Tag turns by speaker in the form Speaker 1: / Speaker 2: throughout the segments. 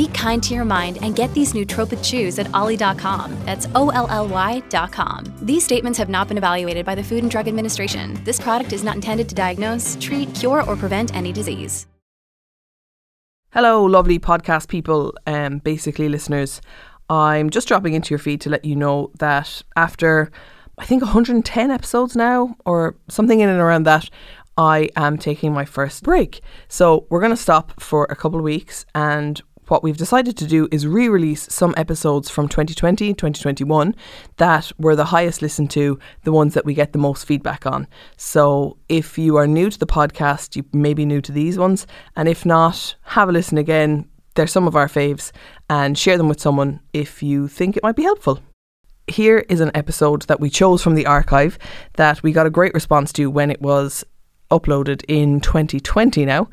Speaker 1: Be kind to your mind and get these nootropic chews at olly.com. That's O L L Y.com. These statements have not been evaluated by the Food and Drug Administration. This product is not intended to diagnose, treat, cure, or prevent any disease.
Speaker 2: Hello, lovely podcast people, um, basically listeners. I'm just dropping into your feed to let you know that after I think 110 episodes now, or something in and around that, I am taking my first break. So we're going to stop for a couple of weeks and what we've decided to do is re release some episodes from 2020, 2021 that were the highest listened to, the ones that we get the most feedback on. So if you are new to the podcast, you may be new to these ones. And if not, have a listen again. They're some of our faves and share them with someone if you think it might be helpful here is an episode that we chose from the archive that we got a great response to when it was uploaded in 2020 now.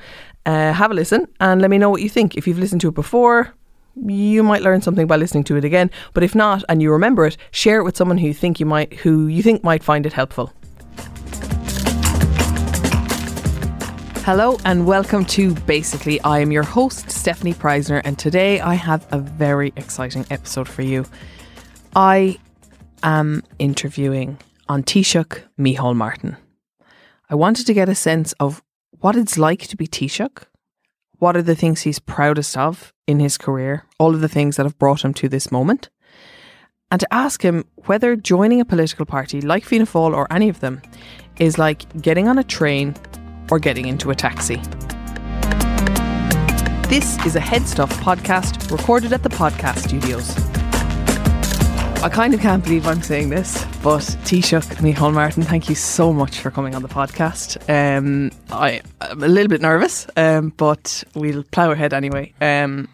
Speaker 2: Uh, have a listen and let me know what you think. If you've listened to it before, you might learn something by listening to it again. But if not, and you remember it, share it with someone who you think you might, who you think might find it helpful. Hello and welcome to Basically. I am your host, Stefanie Preissner, and today I have a very exciting episode for you. I am interviewing on Taoiseach Micheál Martin. I wanted to get a sense of what it's like to be Taoiseach. What are the things he's proudest of in his career? All of the things that have brought him to this moment. And to ask him whether joining a political party like Fianna Fáil or any of them is like getting on a train or getting into a taxi. This is a Headstuff podcast recorded at the podcast studios. I kind of can't believe I'm saying this, but Taoiseach Micheál Martin, thank you so much for coming on the podcast. Um, I, am a little bit nervous, um, but we'll plough ahead anyway. Um,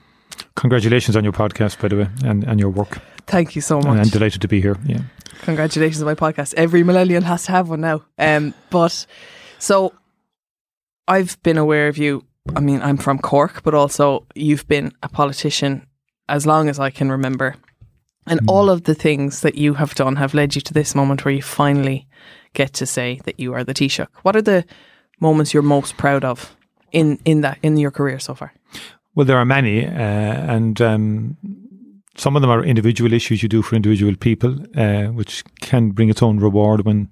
Speaker 3: Congratulations on your podcast, by the way, and, and your work.
Speaker 2: Thank you so much.
Speaker 3: And I'm delighted to be here. Yeah.
Speaker 2: Congratulations on my podcast. Every millennial has to have one now. Um, but so I've been aware of you. I mean, I'm from Cork, but also you've been a politician as long as I can remember. And mm. all of the things that you have done have led you to this moment where you finally get to say that you are the Taoiseach. What are the moments you're most proud of in, in that in your career so far?
Speaker 3: Well, there are many, uh, and um, some of them are individual issues you do for individual people, uh, which can bring its own reward when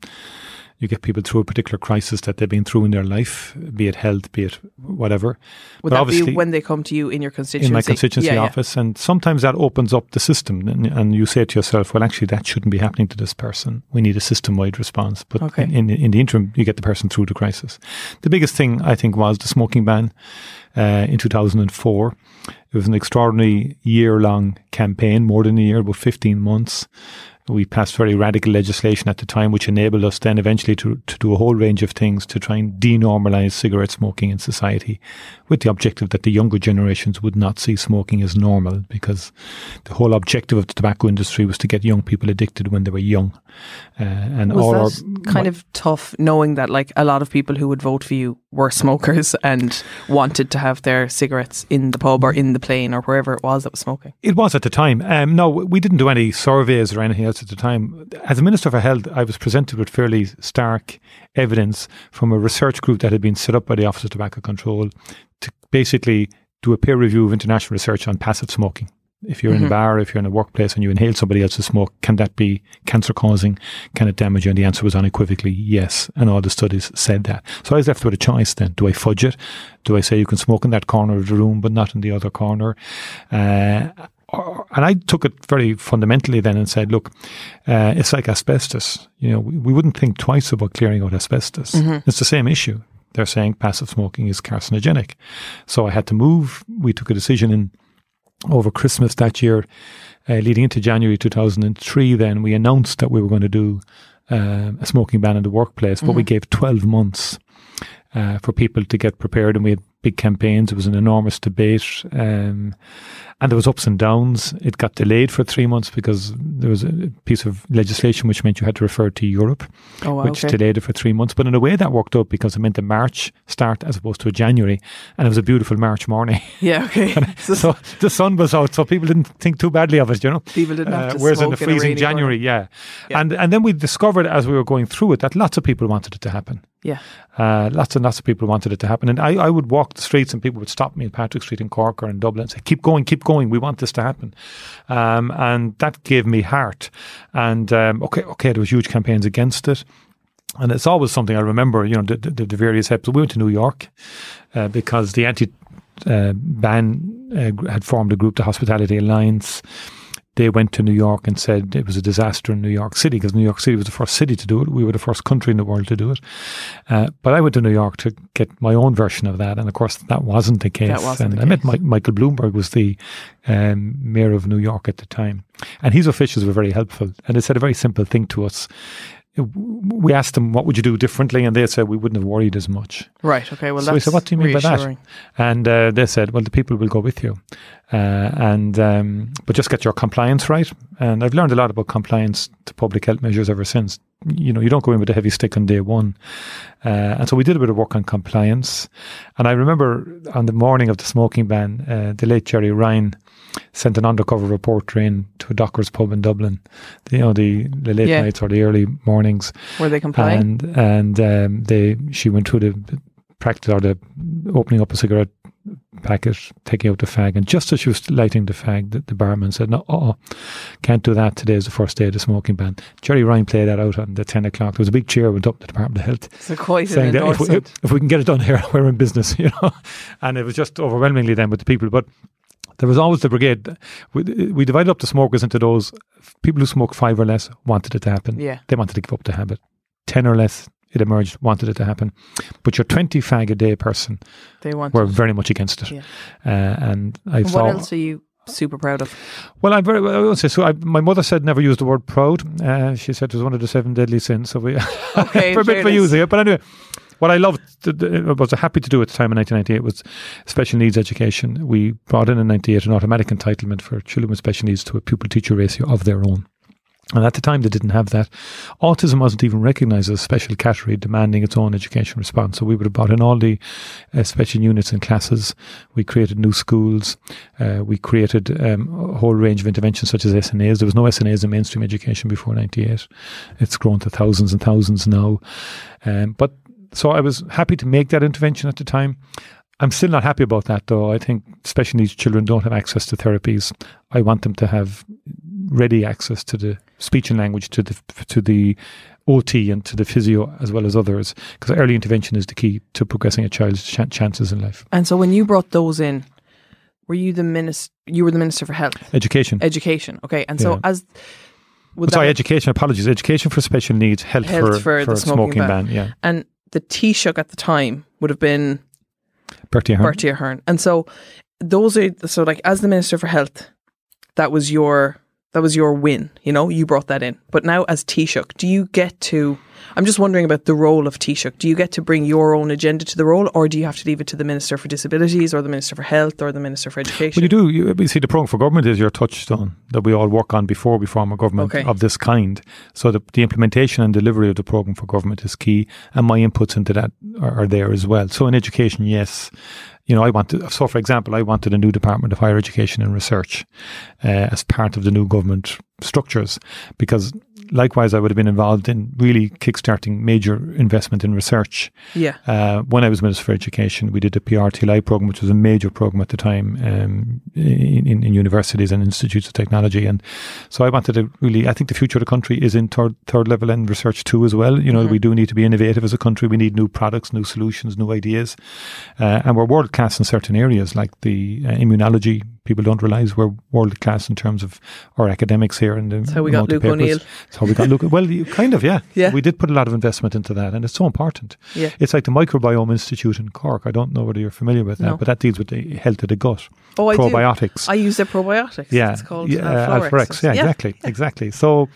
Speaker 3: you get people through a particular crisis that they've been through in their life, be it health, be it whatever.
Speaker 2: Would but that be when they come to you in your constituency?
Speaker 3: In my constituency yeah, office. Yeah. And sometimes that opens up the system and, and, you say to yourself, well, actually, that shouldn't be happening to this person. We need a system wide response. But okay. in, in the interim, you get the person through the crisis. The biggest thing, I think, was the smoking ban uh, in 2004. It was an extraordinary year long campaign, more than a year, about 15 months. We passed very radical legislation at the time, which enabled us then eventually to, to do a whole range of things to try and denormalize cigarette smoking in society with the objective that the younger generations would not see smoking as normal because the whole objective of the tobacco industry was to get young people addicted when they were young.
Speaker 2: Uh, and was all that our, kind of tough knowing that like a lot of people who would vote for you were smokers and wanted to have their cigarettes in the pub or in the plane or wherever it was that was smoking?
Speaker 3: It was at the time. Um, no, we didn't do any surveys or anything else at the time. As a Minister for Health, I was presented with fairly stark evidence from a research group that had been set up by the Office of Tobacco Control to basically do a peer review of international research on passive smoking. If you're mm-hmm. in a mm-hmm. bar, if you're in a workplace and you inhale somebody else's smoke, can that be cancer causing? Can it damage you? And the answer was unequivocally yes. And all the studies said that. So I was left with a choice then. Do I fudge it? Do I say you can smoke in that corner of the room, but not in the other corner? Uh, and I took it very fundamentally then and said, look, uh, it's like asbestos. You know, we, we, wouldn't think twice about clearing out asbestos. Mm-hmm. It's the same issue they're saying passive smoking is carcinogenic. So I had to move. We took a decision in over Christmas that year, uh, leading into January 2003. Then we announced that we were going to do uh, a smoking ban in the workplace, mm-hmm. but we mm-hmm. gave 12 months uh, for people to get prepared, and we had big campaigns. It was an enormous debate, um, and there was ups and downs. It got delayed for three months because there was a piece of legislation which meant you had to refer to Europe, oh, wow, which okay. delayed it for three months. But in a way, that worked out because it meant a March start as opposed to a January, and it was a beautiful March morning.
Speaker 2: Yeah, okay.
Speaker 3: so the sun was out, so people didn't think too badly of it, you know.
Speaker 2: People didn't have uh,
Speaker 3: Whereas
Speaker 2: in
Speaker 3: the freezing January, yeah. yeah, and and then we discovered as we were going through it that lots of people wanted it to happen.
Speaker 2: Yeah.
Speaker 3: Uh, lots and lots of people wanted it to happen. And I, I would walk the streets and people would stop me in Patrick Street in Cork or in Dublin and say, keep going, keep going. We want this to happen. Um, and that gave me heart. And um, okay, okay, there was huge campaigns against it. And it's always something I remember, you know, the, the, the various episodes. We went to New York uh, because the anti uh, ban uh, had formed a group, the Hospitality Alliance they went to New York and said it was a disaster in New York City because New York City was the first city to do it. We were the first country in the world to do it. Uh, but I went to New York to get my own version of that, and of course that wasn't the case.
Speaker 2: That wasn't
Speaker 3: and
Speaker 2: I
Speaker 3: case. met Mike, Michael Bloomberg was the um, mayor of New York at the time, and his officials were very helpful, and they said a very simple thing to us we asked them what would you do differently, and they said we wouldn't have worried as much.
Speaker 2: Right. Okay. Well,
Speaker 3: so we said, what do you mean by that? And uh, they said, well, the people will go with you, uh, and um, but just get your compliance right. And I've learned a lot about compliance to public health measures ever since. You know, you don't go in with a heavy stick on day one, uh, and so we did a bit of work on compliance. And I remember on the morning of the smoking ban, uh, the late Gerry Ryan sent an undercover reporter in to a Docker's pub in Dublin, you know, the, the late yeah. nights or the early mornings.
Speaker 2: Were they complying?
Speaker 3: And, and um, they, she went through the practice or the opening up a cigarette packet, taking out the fag, and just as she was lighting the fag, the, the barman said, "No, oh, can't do that. Today is the first day of the smoking ban." Gerry Ryan played that out on the ten o'clock. There was a big cheer went up to the Department of Health,
Speaker 2: so quite saying that
Speaker 3: if we, if we, can get it done here, we're in business, you know. And it was just overwhelmingly then with the people, but there was always the brigade. We, we, divided up the smokers into those people who smoke five or less wanted it to happen.
Speaker 2: Yeah.
Speaker 3: They wanted to give up the habit. 10 or less, it emerged, wanted it to happen. But your 20 fag a day person
Speaker 2: they
Speaker 3: were very much against it.
Speaker 2: Yeah.
Speaker 3: Uh, and I.
Speaker 2: What else are you super proud of?
Speaker 3: Well, I'm very. I will say so. I, my mother said never use the word proud. Uh, she said it was one of the seven deadly sins. So we
Speaker 2: okay,
Speaker 3: for a for using it. But anyway, what I loved, I was happy to do at the time in 1998 was special needs education. We brought in in 98 an automatic entitlement for children with special needs to a pupil teacher ratio of their own. And at the time, they didn't have that. Autism wasn't even recognized as a special category demanding its own education response. So we would have brought in all the uh, special units and classes. We created new schools. Uh, we created um, a whole range of interventions such as SNAs. There was no SNAs in mainstream education before 98. It's grown to thousands and thousands now. Um, but so I was happy to make that intervention at the time. I'm still not happy about that, though. I think special needs children don't have access to therapies. I want them to have ready access to the speech and language, to the to the OT, and to the physio as well as others, because early intervention is the key to progressing a child's ch- chances in life.
Speaker 2: And so, when you brought those in, were you the minister? You were the minister for health,
Speaker 3: education,
Speaker 2: education. Okay, and so as
Speaker 3: sorry, education. Apologies, education for special needs, health, health for, for, for the smoking, smoking ban. ban. Yeah,
Speaker 2: and the Taoiseach at the time would have been
Speaker 3: Bertie Ahern.
Speaker 2: Bertie Ahern. And so those are so like as the Minister for Health, that was your that was your win, you know, you brought that in. But now as Taoiseach, do you get to I'm just wondering about the role of Taoiseach. Do you get to bring your own agenda to the role, or do you have to leave it to the Minister for Disabilities, or the Minister for Health, or the Minister for Education?
Speaker 3: Well, you do. You, you see, the programme for government is your touchstone that we all work on before we form a government okay. of this kind. So the, the implementation and delivery of the programme for government is key, and my inputs into that are, are there as well. So in education, yes, you know, I wanted, so for example, I wanted a new Department of Higher Education and Research uh, as part of the new government structures because likewise, I would have been involved in really kickstarting major investment in research.
Speaker 2: Yeah.
Speaker 3: Uh, when I was Minister for Education, we did the PRTLI program, which was a major program at the time um, in, in, in, universities and institutes of technology. And so I wanted to really, I think the future of the country is in third, third level and research too as well. You know, mm-hmm. we do need to be innovative as a country. We need new products, new solutions, new ideas. Uh, and we're world world class in certain areas, like the uh, immunology. People don't realize we're world class in terms of our academics here. And
Speaker 2: That's how we got Luke O'Neill.
Speaker 3: That's how we got Luke. Well, you, kind of, yeah.
Speaker 2: Yeah.
Speaker 3: We did put a lot of investment into that, and it's so important.
Speaker 2: Yeah.
Speaker 3: It's like the Microbiome Institute in Cork. I don't know whether you're familiar with that,
Speaker 2: No.
Speaker 3: but that deals with the health of the gut.
Speaker 2: Oh, I do.
Speaker 3: probiotics.
Speaker 2: I use their probiotics.
Speaker 3: yeah,
Speaker 2: It's called
Speaker 3: yeah,
Speaker 2: uh,
Speaker 3: uh, Alflorex. Yeah, exactly, exactly. So,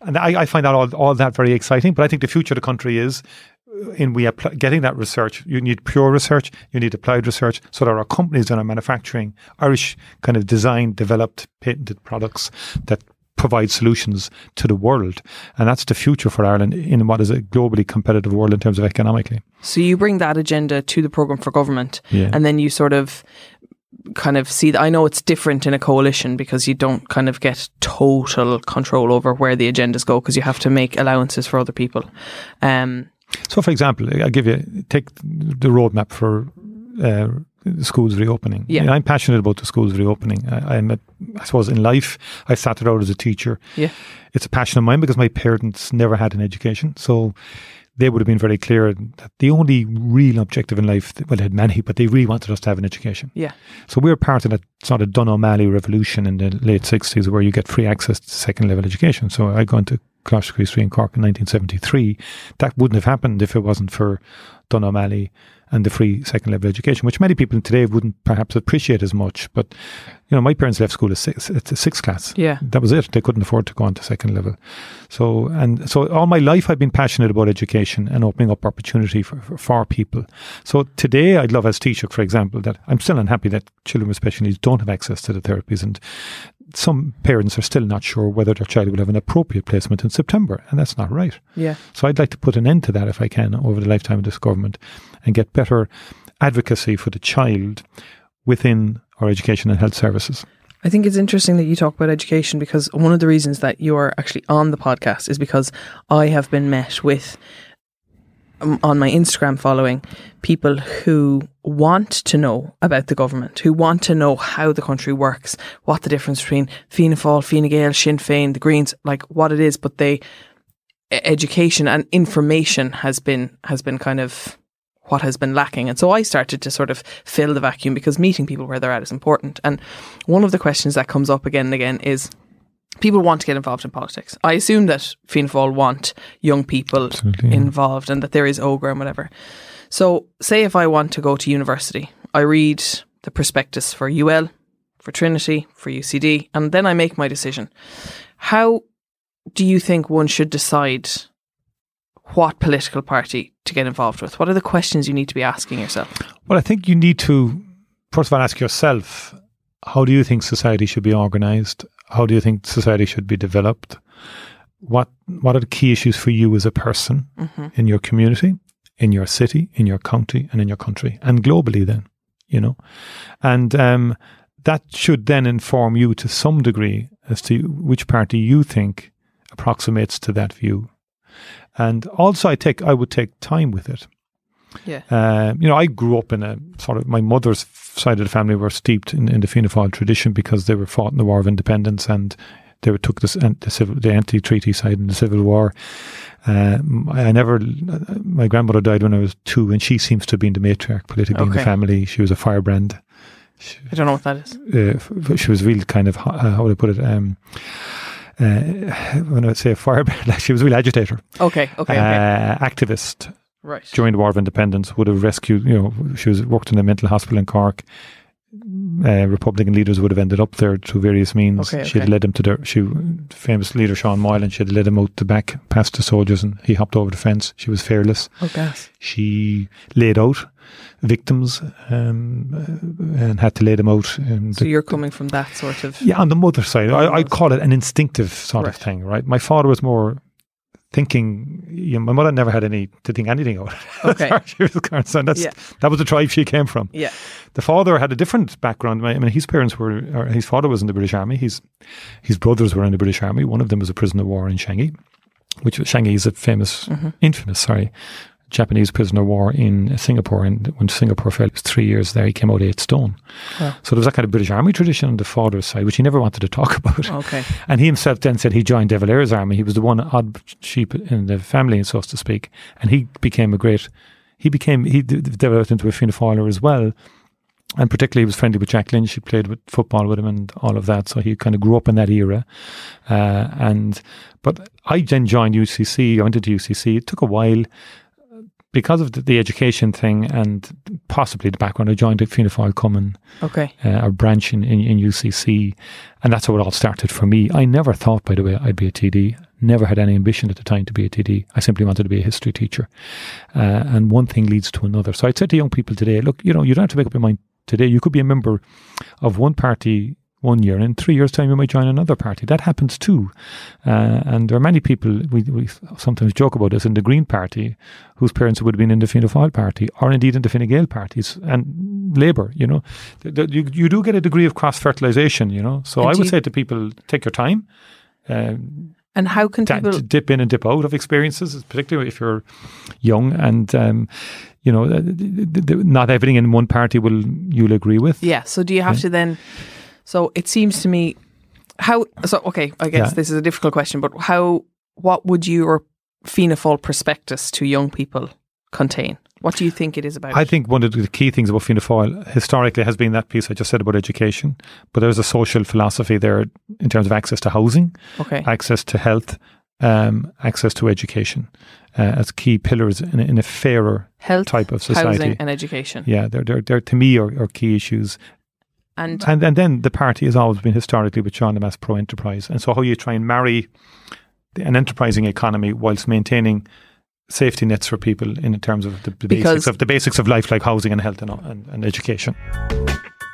Speaker 3: and I, I find that all, all that very exciting. But I think the future of the country is in we apply, getting that research. You need pure research. You need applied research. So there are companies that are manufacturing Irish kind of designed, developed, patented products that provide solutions to the world, and that's the future for Ireland in what is a globally competitive world in terms of economically.
Speaker 2: So you bring that agenda to the program for government,
Speaker 3: Yeah.
Speaker 2: and then you sort of kind of see that I know it's different in a coalition because you don't kind of get total control over where the agendas go because you have to make allowances for other people. Um,
Speaker 3: So, for example, I'll give you take the roadmap for uh, schools reopening.
Speaker 2: Yeah.
Speaker 3: I'm passionate about the schools reopening. I, I'm, a, I suppose, in life, I started out as a teacher.
Speaker 2: yeah,
Speaker 3: It's a passion of mine because my parents never had an education, so they would have been very clear that the only real objective in life, well, they had many, but they really wanted us to have an education.
Speaker 2: yeah,
Speaker 3: So we're part of that sort of Donogh O'Malley revolution in the late 60s where you get free access to second level education. So I go into Coláiste Chríost Rí in Cork in 1973. That wouldn't have happened if it wasn't for Donogh O'Malley and the free second level education, which many people today wouldn't perhaps appreciate as much. But, you know, my parents left school at six, at sixth class.
Speaker 2: yeah.
Speaker 3: That was it. They couldn't afford to go on to second level. So, and so all my life I've been passionate about education and opening up opportunity for, for, for people. So today I'd love as Taoiseach, for example, that I'm still unhappy that children with special needs don't have access to the therapies and some parents are still not sure whether their child will have an appropriate placement in September, and that's not right.
Speaker 2: Yeah.
Speaker 3: So I'd like to put an end to that if I can over the lifetime of this government and get better advocacy for the child within our education and health services.
Speaker 2: I think it's interesting that you talk about education because one of the reasons that you're actually on the podcast is because I have been met with on my Instagram following people who want to know about the government, who want to know how the country works, what the difference between Fianna Fáil, Fine Gael, Sinn Féin, the Greens, like what it is, but they education and information has been has been kind of what has been lacking. And so I started to sort of fill the vacuum because meeting people where they're at is important. And one of the questions that comes up again and again is people want to get involved in politics. I assume that Fianna Fáil want young people
Speaker 3: Absolutely,
Speaker 2: involved and that there is Ógra and whatever. So say if I want to go to university, I read the prospectus for UL, for Trinity, for UCD, and then I make my decision. How do you think one should decide what political party to get involved with? What are the questions you need to be asking yourself?
Speaker 3: Well, I think you need to, first of all, ask yourself how do you think society should be organized? How do you think society should be developed? What What are the key issues for you as a person in your community, in your city, in your county, and in your country, and globally? Then, you know, and um, that should then inform you to some degree as to which party you think approximates to that view. And also, I take I would take time with it.
Speaker 2: Yeah.
Speaker 3: Um, you know, I grew up in a sort of my mother's side of the family were steeped in, in the Fianna Fáil tradition because they were fought in the War of Independence and they were, took this the civil the anti-treaty side in the Civil War. Um, I never. My grandmother died when I was two, and she seems to have been the matriarch politically in the family. She was a firebrand.
Speaker 2: I don't know what that is.
Speaker 3: Uh, she was really kind of uh, how would I put it? Um, uh, when I would say a firebrand, like she was a real agitator,
Speaker 2: Okay, okay, okay.
Speaker 3: uh, activist
Speaker 2: right.
Speaker 3: during the War of Independence would have rescued, you know, she was worked in a mental hospital in Cork. Uh, Republican leaders would have ended up there through various means.
Speaker 2: Okay,
Speaker 3: She had led them to the she, famous leader Sean Moylan. She had led him out the back past the soldiers, and he hopped over the fence. She was fearless.
Speaker 2: Oh, gas.
Speaker 3: She laid out victims um, uh, and had to lay them out. Um,
Speaker 2: So
Speaker 3: the-
Speaker 2: you're coming from that sort of.
Speaker 3: yeah, on the mother side, I, I'd call it an instinctive sort
Speaker 2: Right.
Speaker 3: of thing, right? My father was more thinking. You know, my mother never had any to think anything about it.
Speaker 2: Okay.
Speaker 3: as far as she was concerned. That's
Speaker 2: Yeah.
Speaker 3: that was the tribe she came from.
Speaker 2: Yeah.
Speaker 3: The father had a different background. I mean, his parents were. Or his father was in the British Army. His his brothers were in the British Army. One of them was a prisoner of war in Shanghai, which was Shanghai is a famous,
Speaker 2: Mm-hmm.
Speaker 3: infamous, sorry, Japanese prisoner of war in Singapore. And when Singapore fell, it was three years there. He came out eight stone.
Speaker 2: Wow.
Speaker 3: So there was that kind of British Army tradition on the father's side, which he never wanted to talk about.
Speaker 2: Okay.
Speaker 3: And he himself then said he joined De Valera's army. He was the one odd sheep in the family, so to speak. And he became a great, he became, he developed into a Fianna Fáiler as well. and particularly he was friendly with Jack Lynch. He played with football with him and all of that, so he kind of grew up in that era. Uh, and but I then joined UCC. I went into UCC. It took a while because of the, the, education thing and possibly the background, I joined at Fianna Fáil Cumann,
Speaker 2: okay,
Speaker 3: uh, a branch in, in, in, UCC, and that's how it all started for me. I never thought, by the way, I'd be a TD. Never had any ambition at the time to be a TD. I simply wanted to be a history teacher, uh, and one thing leads to another. So I'd say to young people today, look, you know, you don't have to make up your mind today. You could be a member of one party one year, and in three years' time, you might join another party. That happens too. Uh, and there are many people, we, we sometimes joke about this, in the Green Party, whose parents would have been in the Fianna Fáil Party, or indeed in the Fine Gael parties, and Labour, you know. You, you do get a degree of cross fertilisation, you know. So and I would say to people, take your time.
Speaker 2: Um, and how can people
Speaker 3: dip in and dip out of experiences, particularly if you're young and um, you know, not everything in one party will you'll agree with.
Speaker 2: Yeah. So do you have yeah. to then so it seems to me how so okay, I guess yeah. this is a difficult question, but how what would your Fianna prospectus to young people contain? What do you think it is about?
Speaker 3: I think one of the key things about Fianna Fáil historically has been that piece I just said about education, but there's a social philosophy there in terms of access to housing,
Speaker 2: okay.
Speaker 3: access to health, um, access to education uh, as key pillars in, in a fairer
Speaker 2: health,
Speaker 3: type of society.
Speaker 2: Housing and education.
Speaker 3: Yeah, they're, they're, they're to me are, are key issues
Speaker 2: and,
Speaker 3: and and then the party has always been historically with Sean Lemass pro enterprise. And so how you try and marry an enterprising economy whilst maintaining safety nets for people in terms of the, the basics of the basics of life like housing and health and, and, and education.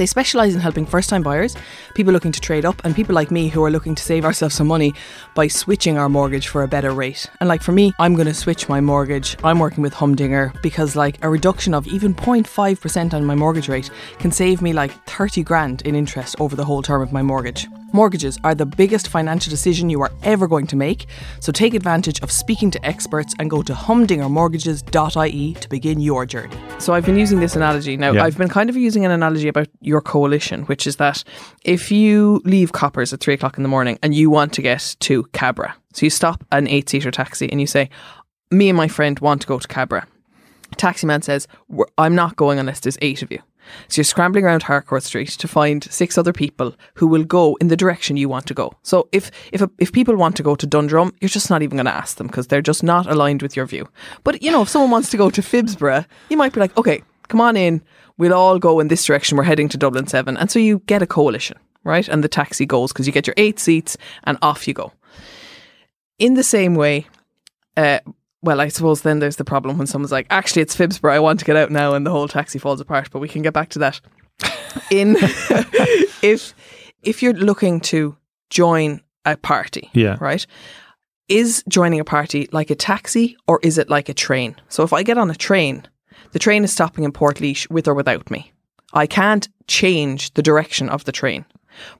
Speaker 2: They specialise in helping first time buyers, people looking to trade up, and people like me who are looking to save ourselves some money by switching our mortgage for a better rate. And like for me, I'm going to switch my mortgage. I'm working with Humdinger because like a reduction of even 0.5% on my mortgage rate can save me like 30 grand in interest over the whole term of my mortgage. Mortgages are the biggest financial decision you are ever going to make, so take advantage of speaking to experts and go to humdingermortgages.ie to begin your journey. So I've been using this analogy. Now, yeah. I've been kind of using an analogy about your coalition, which is that if you leave Coppers at three o'clock in the morning and you want to get to Cabra, so you stop an eight seater taxi and you say, Me and my friend want to go to Cabra. Taxi man says, I'm not going unless there's eight of you. So you're scrambling around Harcourt Street to find six other people who will go in the direction you want to go. So if if a, if people want to go to Dundrum, you're just not even going to ask them because they're just not aligned with your view. But you know, if someone wants to go to Phibsborough, you might be like, okay, come on in. We'll all go in this direction. We're heading to Dublin Seven, and so you get a coalition, right? And the taxi goes because you get your eight seats, and off you go. In the same way, uh, well, I suppose then there's the problem when someone's like, actually, it's Phibsborough, I want to get out now, and the whole taxi falls apart. But we can get back to that. In if if you're looking to join a party,
Speaker 3: yeah,
Speaker 2: right, is joining a party like a taxi or is it like a train? So if I get on a train, the train is stopping in Portlaoise with or without me. I can't change the direction of the train.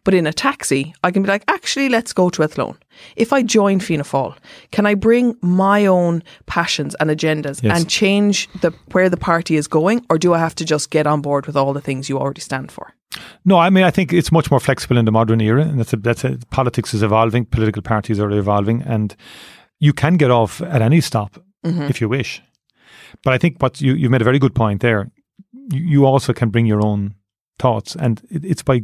Speaker 2: But in a taxi, I can be like, actually, let's go to Athlone. If I join Fianna Fáil, can I bring my own passions and agendas yes. and change the where the party is going, or do I have to just get on board with all the things you already stand for?
Speaker 3: No, I mean I think it's much more flexible in the modern era, and that's a, that's a, politics is evolving, political parties are evolving, and you can get off at any stop mm-hmm. if you wish. But I think what you you made a very good point there. You, you also can bring your own thoughts, and it, it's by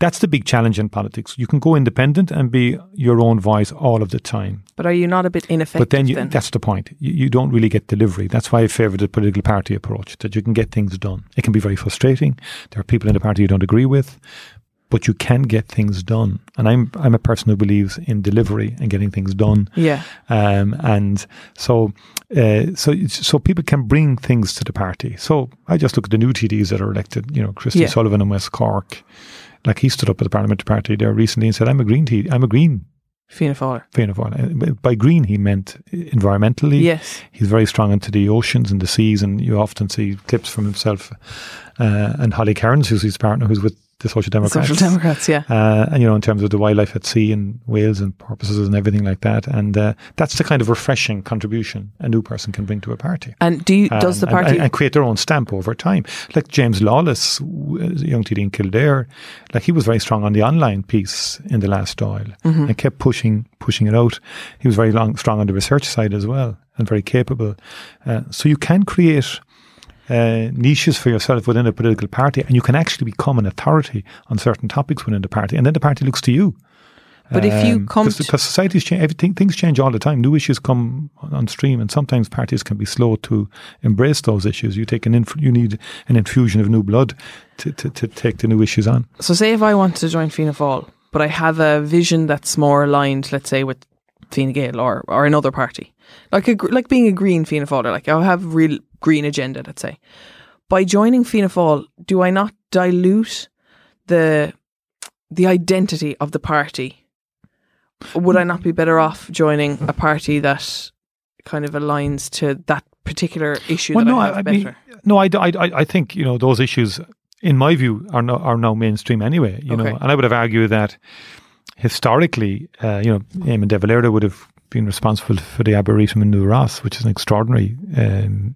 Speaker 3: that's the big challenge in politics. You can go independent and be your own voice all of the time.
Speaker 2: But are you not a bit ineffective?
Speaker 3: But then,
Speaker 2: you, then?
Speaker 3: that's the point. You, you, don't really get delivery. That's why I favour the political party approach, that you can get things done. It can be very frustrating. There are people in the party you don't agree with, but you can get things done. And I'm I'm a person who believes in delivery and getting things done.
Speaker 2: Yeah.
Speaker 3: Um, and so uh, so so people can bring things to the party. So I just look at the new TDs that are elected. You know, Christy
Speaker 2: Yeah.
Speaker 3: Sullivan in West Cork. Like he stood up at the parliamentary party there recently and said, "I'm a green TD. I'm a green."
Speaker 2: Fianna Fáiler.
Speaker 3: Fianna Fáil. Uh, By green, he meant environmentally.
Speaker 2: Yes.
Speaker 3: He's very strong into the oceans and the seas, and you often see clips from himself uh, and Holly Cairns, who's his partner, who's with the Social Democrats.
Speaker 2: Social Democrats, yeah.
Speaker 3: Uh, and you know, in terms of the wildlife at sea and whales and porpoises and everything like that, and uh, that's the kind of refreshing contribution a new person can bring to a party.
Speaker 2: And do you, does the
Speaker 3: Um,
Speaker 2: party
Speaker 3: and, and create their own stamp over time? Like James Lawless, a young TD in Kildare, like he was very strong on the online piece in the last Dáil
Speaker 2: Mm-hmm.
Speaker 3: and kept pushing pushing it out. He was very long, strong on the research side as well and very capable. Uh, so you can create uh, niches for yourself within a political party, and you can actually become an authority on certain topics within the party, and then the party looks to you.
Speaker 2: But if you come
Speaker 3: because, societies change, everything things change all the time. New issues come on, on stream, and sometimes parties can be slow to embrace those issues. You take an inf- you need an infusion of new blood to, to, to take the new issues on.
Speaker 2: So, say if I want to join Fianna Fáil, but I have a vision that's more aligned, let's say, with Fine Gael or, or another party, like a, like being a Green Fianna Fáiler, like I have real green agenda, let's say. By joining Fianna Fáil, do I not dilute the the identity of the party? Would I not be better off joining a party that kind of aligns to that particular issue that I have better?
Speaker 3: no, I, I, I I think you know those issues, in my view, are no, are now mainstream anyway. You
Speaker 2: Okay.
Speaker 3: know, and I would have argued that historically, uh, you know, Eamon De Valera would have been responsible for the Arboretum in New Ross, which is an extraordinary um,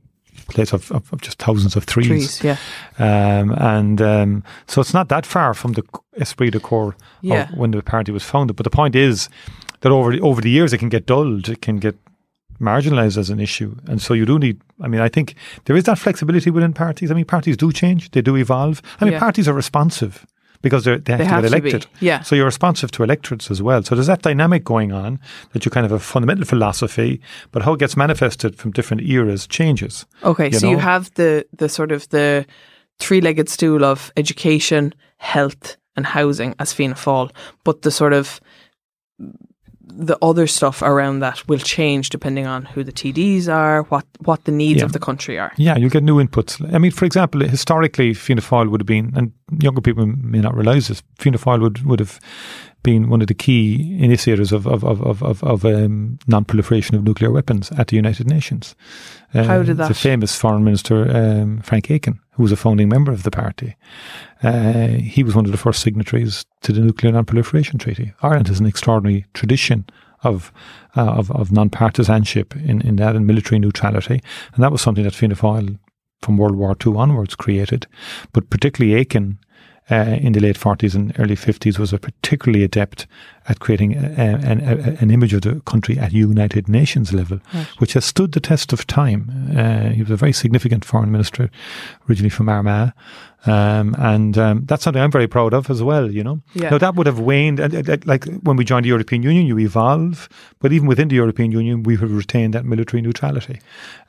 Speaker 3: place of, of, of just thousands of trees.
Speaker 2: Trees, yeah.
Speaker 3: Um, and um, so it's not that far from the esprit de corps
Speaker 2: Yeah.
Speaker 3: of when the party was founded. But the point is that over the, over the years, it can get dulled, it can get marginalized as an issue. And so you do need, I mean, I think there is that flexibility within parties. I mean, parties do change, they do evolve. I mean,
Speaker 2: Yeah.
Speaker 3: parties are responsive because they're, they have
Speaker 2: They
Speaker 3: to
Speaker 2: have
Speaker 3: get
Speaker 2: to be,
Speaker 3: elected.
Speaker 2: yeah.
Speaker 3: So you're responsive to electorates as well. So there's that dynamic going on that you kind of have a fundamental philosophy, but how it gets manifested from different eras changes.
Speaker 2: Okay,
Speaker 3: you
Speaker 2: so you have the the sort of the three-legged stool of education, health, and housing as Fianna Fáil, but the sort of the other stuff around that will change depending on who the TDs are, what what the needs
Speaker 3: Yeah.
Speaker 2: of the country are.
Speaker 3: Yeah, you get new inputs. I mean, for example, historically, Fianna Fáil would have been, and younger people may not realise this, Fianna Fáil would, would have been one of the key initiators of, of, of, of, of, of um, non-proliferation of nuclear weapons at the United Nations.
Speaker 2: How did that?
Speaker 3: The famous Foreign Minister, um, Frank Aiken, who was a founding member of the party. Uh, he was one of the first signatories to the Nuclear Non-Proliferation Treaty. Ireland has an extraordinary tradition of uh, of, of non-partisanship in, in that and military neutrality, and that was something that Fianna Fáil from World War II onwards created. But particularly Aiken uh, in the late 40s and early 50s was a particularly adept at creating a, an, a, an image of the country at United Nations level, which has stood the test of time. Uh, he was a very significant foreign minister, originally from Armagh. Um, and um, that's something I'm very proud of as well, you know.
Speaker 2: Yeah.
Speaker 3: Now, that would have waned, like when we joined the European Union, you evolve, but even within the European Union, we have retained that military neutrality.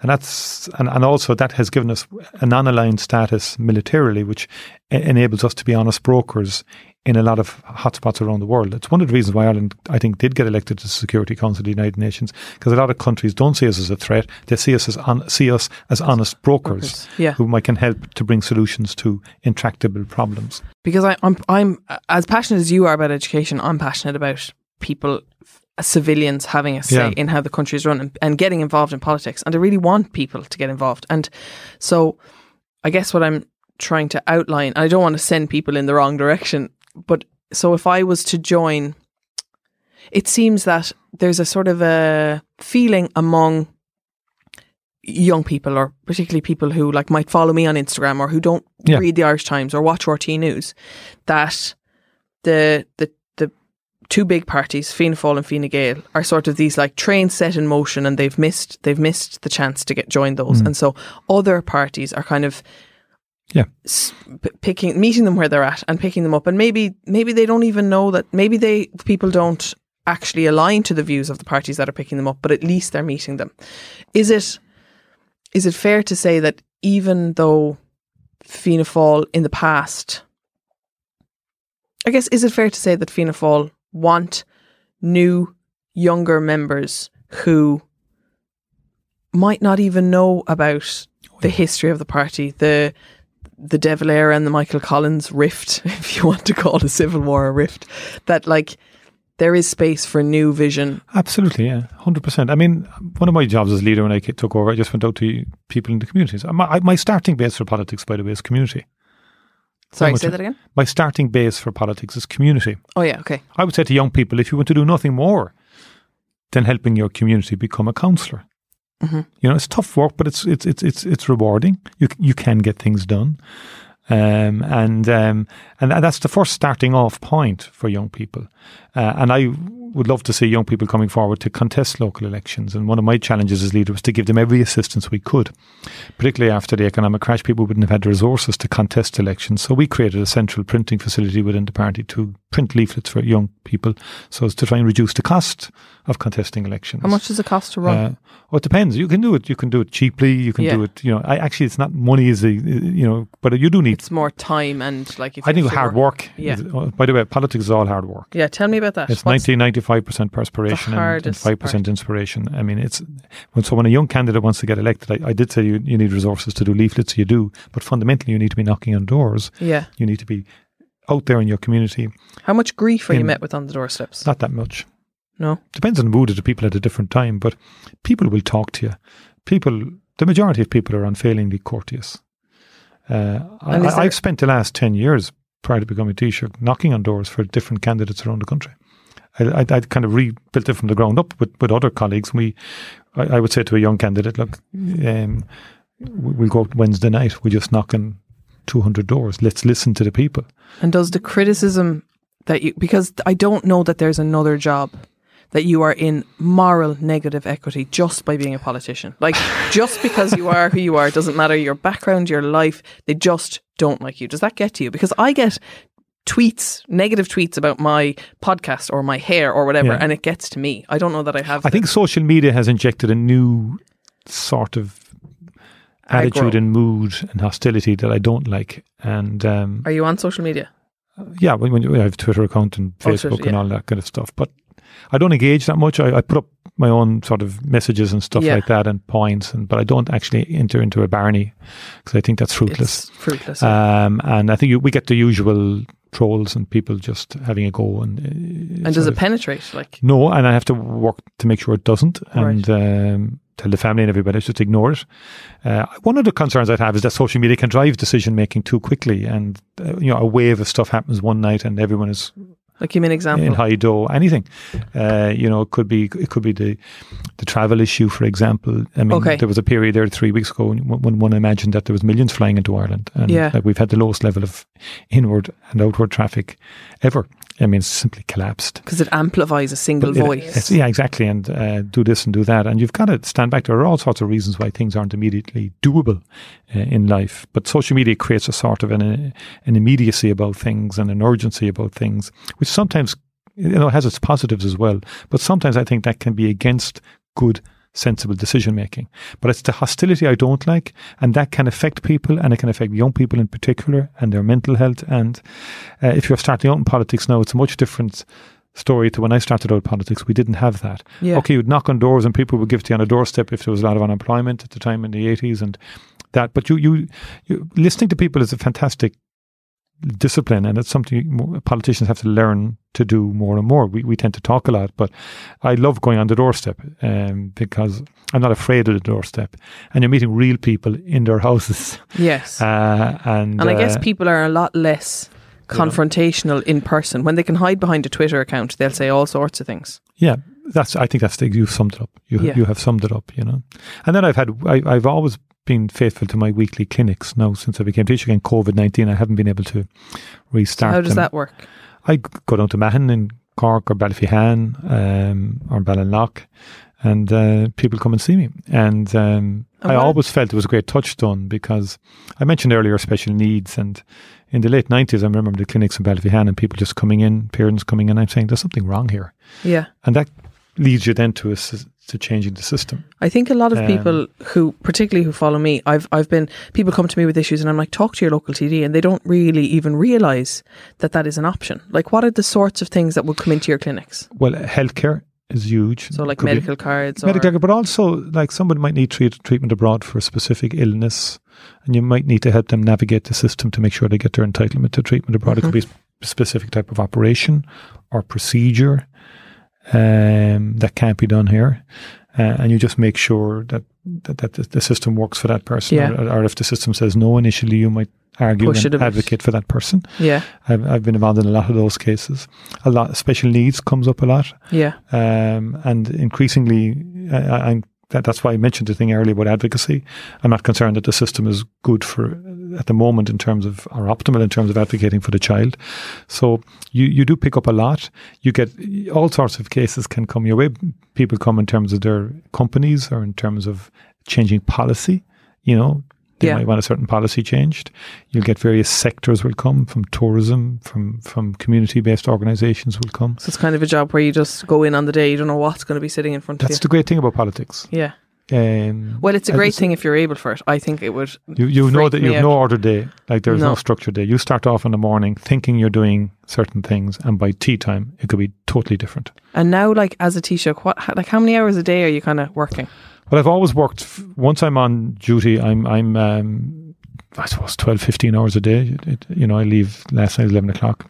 Speaker 3: And that's, and, and also that has given us a non aligned status militarily, which enables us to be honest brokers in a lot of hotspots around the world. It's one of the reasons why Ireland, I think, did get elected to the Security Council of the United Nations, because a lot of countries don't see us as a threat; they see us as on, see us as honest brokers,
Speaker 2: Brokers, yeah.
Speaker 3: who might can help to bring solutions to intractable problems.
Speaker 2: because I, I'm I'm as passionate as you are about education. I'm passionate about people, uh, civilians having a say
Speaker 3: Yeah.
Speaker 2: in how the country is run and, and getting involved in politics, and I really want people to get involved. And so, I guess what I'm trying to outline, and I don't want to send people in the wrong direction, but so if I was to join, it seems that there's a sort of a feeling among young people or particularly people who like might follow me on Instagram or who don't
Speaker 3: Yeah.
Speaker 2: read the Irish Times or watch RTÉ News that the the the two big parties, Fianna Fáil and Fine Gael, are sort of these like trains set in motion and they've missed they've missed the chance to get join those. Mm. And so other parties are kind of
Speaker 3: Yeah.
Speaker 2: picking meeting them where they're at and picking them up. And maybe maybe they don't even know that maybe they people don't actually align to the views of the parties that are picking them up but at least they're meeting them. Is it is it fair to say that even though Fianna Fáil in the past I guess is it fair to say that Fianna Fáil want new, younger members who might not even know about the oh, history of the party, the the De Valera and the Michael Collins rift, if you want to call a civil war a rift, that like there is space for new vision.
Speaker 3: Absolutely, yeah, hundred percent. I mean, one of my jobs as leader when I took over, I just went out to people in the communities. My, my starting base for politics, by the way, is community.
Speaker 2: Sorry, say that again.
Speaker 3: My starting base for politics is community.
Speaker 2: Oh yeah, okay.
Speaker 3: I would say to young people, if you want to do nothing more than helping your community, become a councillor. Mm-hmm. You know, it's tough work, but it's it's it's it's it's rewarding. You you can get things done, um, and um, and that's the first starting off point for young people. Uh, and I would love to see young people coming forward to contest local elections. And one of my challenges as leader was to give them every assistance we could, particularly after the economic crash. People wouldn't have had the resources to contest elections. So we created a central printing facility within the party to print leaflets for young people so as to try and reduce the cost of contesting elections.
Speaker 2: How much does it cost to run? Uh,
Speaker 3: well, it depends. You can do it. You can do it cheaply. You can yeah. do it. You know, I, actually, it's not money is a you know, but you do need.
Speaker 2: It's more time and like.
Speaker 3: I think hard work. work yeah. Is, by the way, politics is all hard work.
Speaker 2: Yeah, tell me about that.
Speaker 3: It's 90, 95% perspiration and, and 5% part. inspiration. I mean, it's when so when a young candidate wants to get elected, I, I did say you, you need resources to do leaflets, you do, but fundamentally you need to be knocking on doors.
Speaker 2: Yeah.
Speaker 3: You need to be out there in your community.
Speaker 2: How much grief are in, you met with on the doorsteps?
Speaker 3: Not that much.
Speaker 2: No.
Speaker 3: Depends on the mood of the people at a different time, but people will talk to you. People, the majority of people are unfailingly courteous. Uh, I, have spent the last 10 years prior to becoming Taoiseach knocking on doors for different candidates around the country. I, I, kind of rebuilt it from the ground up with, with other colleagues. We, I, I would say to a young candidate, look, um, we'll go out Wednesday night. We're just knocking 200 doors. Let's listen to the people.
Speaker 2: And does the criticism that you, because I don't know that there's another job that you are in moral negative equity just by being a politician. Like, just because you are who you are, it doesn't matter your background, your life, they just don't like you. Does that get to you? Because I get tweets, negative tweets about my podcast or my hair or whatever, yeah. and it gets to me. I don't know that I have.
Speaker 3: I think social media has injected a new sort of attitude and mood and hostility that I don't like. And um,
Speaker 2: are you on social media?
Speaker 3: yeah, when, when you, I have Twitter account and oh, Facebook oh, and all that kind of stuff, but I don't engage that much. I, I put up my own sort of messages and stuff yeah. like that and points, and but I don't actually enter into a Barney because I think that's fruitless.
Speaker 2: It's fruitless. Yeah.
Speaker 3: Um, and I think you, we get the usual trolls and people just having a go. And uh,
Speaker 2: and does it penetrate? Like
Speaker 3: no, and I have to work to make sure it doesn't. And um, tell the family and everybody just ignore it. Uh, one of the concerns I'd have is that social media can drive decision making too quickly, and uh, you know a wave of stuff happens one night and everyone is
Speaker 2: like give me an example.
Speaker 3: In Haido, anything. Uh, you know, it could be it could be the the travel issue, for example. I mean, okay. there was a period there three weeks ago when one imagined that there was millions flying into Ireland, and yeah. like we've had the lowest level of inward and outward traffic ever. I mean, it's simply collapsed
Speaker 2: because it amplifies a single it, voice.
Speaker 3: yeah, exactly, and uh, do this and do that, and you've got to stand back. There are all sorts of reasons why things aren't immediately doable uh, in life, but social media creates a sort of an, uh, an immediacy about things and an urgency about things, which sometimes you know has its positives as well. But sometimes I think that can be against good sensible decision making. But it's the hostility I don't like, and that can affect people, and it can affect young people in particular, and their mental health. And uh, if you're starting out in politics now, it's a much different story to when I started out politics. We didn't have that. Yeah. Okay, you'd knock on doors, and people would give to you on a doorstep if there was a lot of unemployment at the time in the eighties, and that. But you, you, you listening to people is a fantastic discipline, and it's something politicians have to learn to do more and more. We, we tend to talk a lot, but I love going on the doorstep um, because I'm not afraid of the doorstep, and you're meeting real people in their houses.
Speaker 2: Yes,
Speaker 3: uh, and
Speaker 2: and I guess uh, people are a lot less confrontational in person when they can hide behind a Twitter account. They'll say all sorts of things.
Speaker 3: Yeah, that's. I think that's the, you've summed it up. You yeah. you have summed it up. You know, and then I've had I, I've always been faithful to my weekly clinics now since I became Taoiseach. Again, COVID nineteen, I haven't been able to restart. So
Speaker 2: how does
Speaker 3: them.
Speaker 2: that work?
Speaker 3: I go down to Mahon in Cork or Ballyphehane um, or Ballinlough, and uh, people come and see me. And um, I always felt it was a great touchstone because I mentioned earlier special needs, and in the late nineties, I remember the clinics in Ballyphehane and people just coming in, parents coming in. I'm saying there's something wrong here.
Speaker 2: Yeah,
Speaker 3: and that leads you then to a to changing the system.
Speaker 2: I think a lot of um, people who, particularly who follow me, I've I've been people come to me with issues, and I'm like, talk to your local TD, and they don't really even realise that that is an option. Like, what are the sorts of things that would come into your clinics?
Speaker 3: Well, healthcare is huge.
Speaker 2: So, like medical cards,
Speaker 3: medical, but also like someone might need treat, treatment abroad for a specific illness, and you might need to help them navigate the system to make sure they get their entitlement to treatment abroad. Mm-hmm. It could be a specific type of operation or procedure um, that can't be done here. Uh, and you just make sure that that, that the, system works for that person. Yeah. Or, or, if the system says no initially, you might argue Push and advocate for that person.
Speaker 2: Yeah,
Speaker 3: I've, I've been involved in a lot of those cases. A lot special needs comes up a lot.
Speaker 2: Yeah,
Speaker 3: um, and increasingly, I, I'm that, that's why I mentioned the thing earlier about advocacy. I'm not concerned that the system is good for at the moment in terms of are optimal in terms of advocating for the child. So you you do pick up a lot. You get all sorts of cases can come your way. People come in terms of their companies or in terms of changing policy. You know, they yeah. might want a certain policy changed. You'll get various sectors will come from tourism, from from community based organisations will come.
Speaker 2: So it's kind of a job where you just go in on the day. You don't know what's going to be sitting in front
Speaker 3: That's
Speaker 2: of you.
Speaker 3: That's the great thing about politics.
Speaker 2: Yeah. Um, well, it's a great thing if you're able for it. I think it would.
Speaker 3: You, you know that you've out. no order day. Like there's no. no structure day. You start off in the morning thinking you're doing certain things, and by tea time it could be totally different.
Speaker 2: And now, like as a Taoiseach, what like how many hours a day are you kind of working?
Speaker 3: Well, I've always worked. Once I'm on duty, I'm I'm um, I suppose 12, 15 hours a day. It, you know, I leave last night eleven o'clock.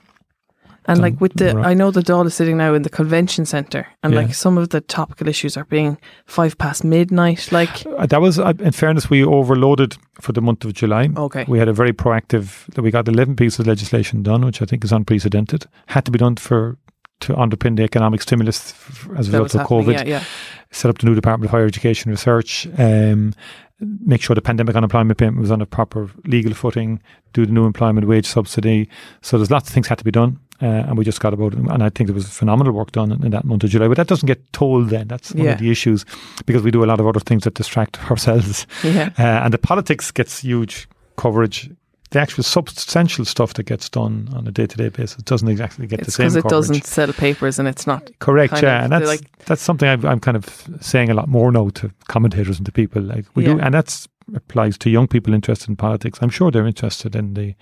Speaker 2: And like with the, I know the Dáil is sitting now in the convention centre, and yeah. like some of the topical issues are being five past midnight. Like
Speaker 3: uh, that was, uh, in fairness, we overloaded for the month of July.
Speaker 2: Okay,
Speaker 3: we had a very proactive. that We got eleven pieces of legislation done, which I think is unprecedented. Had to be done for to underpin the economic stimulus as a result of COVID.
Speaker 2: Yeah, yeah
Speaker 3: set up the new Department of Higher Education Research, um, make sure the pandemic unemployment payment was on a proper legal footing, do the new employment wage subsidy. So there's lots of things had to be done. Uh, and we just got about it. And I think there was phenomenal work done in, in that month of July. But that doesn't get told then. That's one yeah. of the issues because we do a lot of other things that distract ourselves.
Speaker 2: Yeah. Uh,
Speaker 3: and the politics gets huge coverage the actual substantial stuff that gets done on a day to day basis doesn't exactly get
Speaker 2: it's
Speaker 3: the same.
Speaker 2: Because
Speaker 3: it
Speaker 2: coverage. doesn't sell papers and it's not
Speaker 3: correct. Yeah, and that's like, that's something i am kind of saying a lot more now to commentators and to people. Like we yeah. do, and that's applies to young people interested in politics. I'm sure they're interested in the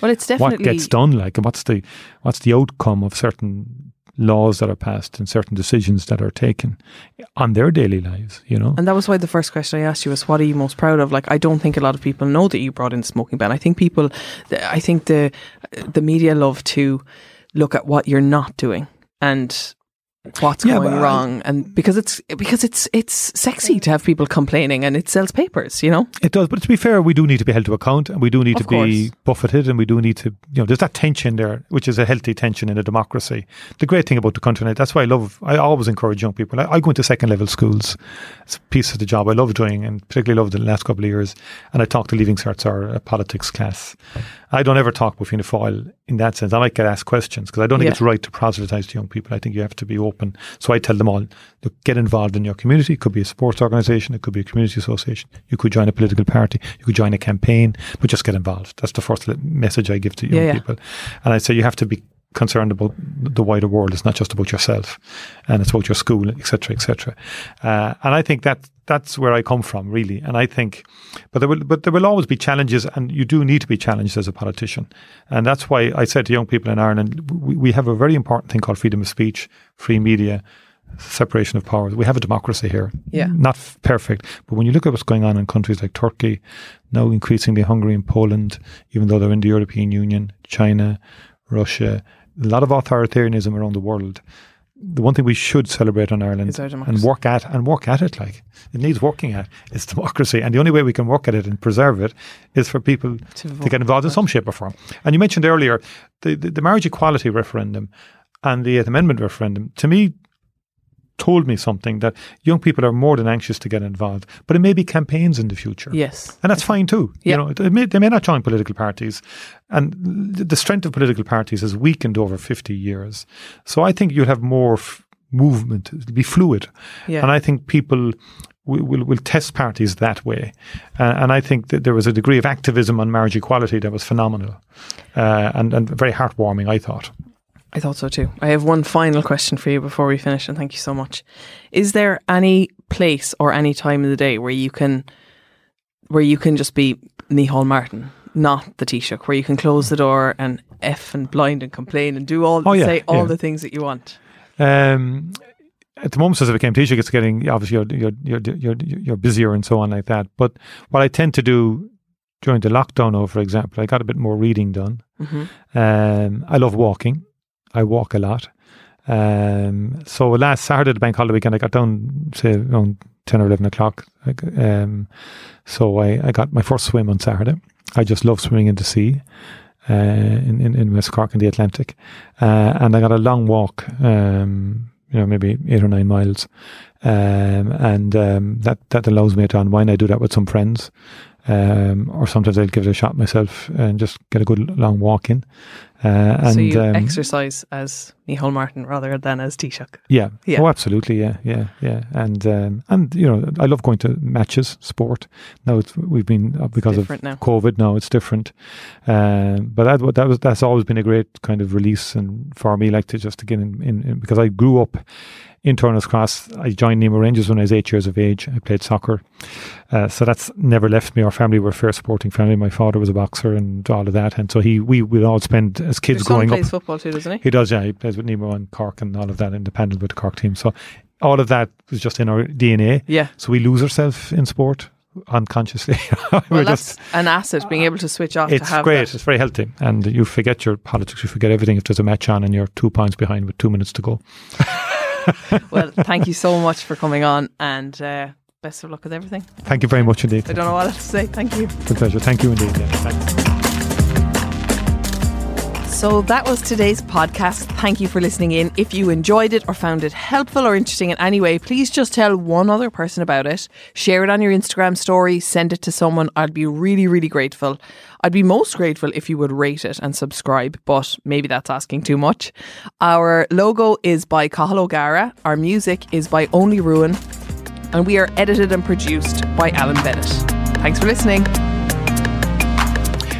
Speaker 2: well, it's definitely
Speaker 3: what gets done. Like, and what's the what's the outcome of certain laws that are passed and certain decisions that are taken on their daily lives, you know.
Speaker 2: And that was why the first question I asked you was, what are you most proud of? Like, I don't think a lot of people know that you brought in smoking ban. I think people, I think the the media love to look at what you're not doing and what's yeah, going wrong I, and because it's because it's it's sexy to have people complaining and it sells papers you know?
Speaker 3: It does but to be fair we do need to be held to account and we do need of to course. be buffeted and we do need to you know there's that tension there which is a healthy tension in a democracy. The great thing about the country that's why I love I always encourage young people. I, I go into second level schools it's a piece of the job I love doing and particularly love the last couple of years. And I talk to leaving certs or a politics class. I don't ever talk with Fianna Fáil in that sense. I might get asked questions because I don't think yeah. it's right to proselytise to young people. I think you have to be open open. So I tell them all, look, get involved in your community. It could be a sports organisation, it could be a community association. You could join a political party, you could join a campaign, but just get involved. That's the first message I give to young yeah, people. And I say you have to be concerned about the wider world. It's not just about yourself, and it's about your school, etc., etc. Uh, and I think that that's where I come from, really. And I think, but there will, but there will always be challenges, and you do need to be challenged as a politician. And that's why I said to young people in Ireland, we, we have a very important thing called freedom of speech, free media, separation of powers. We have a democracy here.
Speaker 2: Yeah.
Speaker 3: Not f- perfect. But when you look at what's going on in countries like Turkey, now increasingly Hungary and Poland, even though they're in the European Union, China, Russia, a lot of authoritarianism around the world. The one thing we should celebrate in Ireland and work at and work at it like it needs working at is democracy. And the only way we can work at it and preserve it is for people to, to get involved in some shape or form. And you mentioned earlier the, the, the marriage equality referendum and the Eighth Amendment referendum. To me told me something that young people are more than anxious to get involved, but it may be campaigns in the future.
Speaker 2: Yes,
Speaker 3: and that's fine too. You know, may, they may not join political parties, and the strength of political parties has weakened over fifty years. So I think you'll have more f- movement. It'll be fluid,
Speaker 2: yeah.
Speaker 3: and I think people. Will, will, will test parties that way. Uh, and I think that there was a degree of activism on marriage equality that was phenomenal uh, and, and very heartwarming, I thought.
Speaker 2: I thought so too. I have one final question for you before we finish, and thank you so much. Is there any place or any time of the day where you can, where you can just be Micheál Martin, not the Taoiseach, where you can close the door and f and blind and complain and do all,
Speaker 3: Oh, yeah,
Speaker 2: say all
Speaker 3: yeah.
Speaker 2: the things that you want?
Speaker 3: Um, at the moment, since I became Taoiseach, it's getting obviously you're, you're you're you're you're busier and so on like that. But what I tend to do during the lockdown, oh, for example, I got a bit more reading done.
Speaker 2: hmm
Speaker 3: Um, I love walking. I walk a lot. Um, so last Saturday, the bank holiday weekend, I got down say around ten or eleven o'clock. Um, so I, I got my first swim on Saturday. I just love swimming in the sea. Uh, in, in, in West Cork in the Atlantic, uh, and I got a long walk, um, you know, maybe eight or nine miles, um, and um, that that allows me to unwind. I do that with some friends, um, or sometimes I'll give it a shot myself and just get a good long walk in. Uh, and
Speaker 2: so you
Speaker 3: um,
Speaker 2: exercise as Micheál Martin rather than as Taoiseach.
Speaker 3: yeah.
Speaker 2: Yeah.
Speaker 3: Oh, absolutely. Yeah. Yeah. Yeah. And um, and you know, I love going to matches, sport. Now it's we've been uh, because of
Speaker 2: now.
Speaker 3: COVID. Now it's different. Um, but that that was that's always been a great kind of release and for me, like to just again in, in, in because I grew up in Turner's Cross. I joined Nemo Rangers when I was eight years of age. I played soccer, uh, so that's never left me. Our family were a fair sporting family. My father was a boxer and all of that, and so he we would all spend as kids
Speaker 2: son
Speaker 3: growing up.
Speaker 2: plays football too, doesn't he?
Speaker 3: He does, yeah. He plays with Nemo and Cork and all of that, independent with the Cork team. So all of that was just in our DNA.
Speaker 2: Yeah.
Speaker 3: So we lose ourselves in sport unconsciously. We're
Speaker 2: Well,
Speaker 3: just,
Speaker 2: an asset being able to switch off. to
Speaker 3: it's great.
Speaker 2: that.
Speaker 3: It's very healthy, and you forget your politics. You forget everything if there's a match on and you're two points behind with two minutes to go.
Speaker 2: Well, thank you so much for coming on, and uh, best of luck with everything.
Speaker 3: Thank you very much indeed.
Speaker 2: I don't know what else to say. Thank you.
Speaker 3: It's a pleasure. Thank you indeed. Yeah, thanks.
Speaker 2: So that was today's podcast. Thank you for listening in. If you enjoyed it or found it helpful or interesting in any way, please just tell one other person about it. Share it on your Instagram story, send it to someone. I'd be really, really grateful. I'd be most grateful if you would rate it and subscribe, but maybe that's asking too much. Our logo is by Cahill O'Gara. Our music is by Only Ruin. And we are edited and produced by Alan Bennett. Thanks for listening.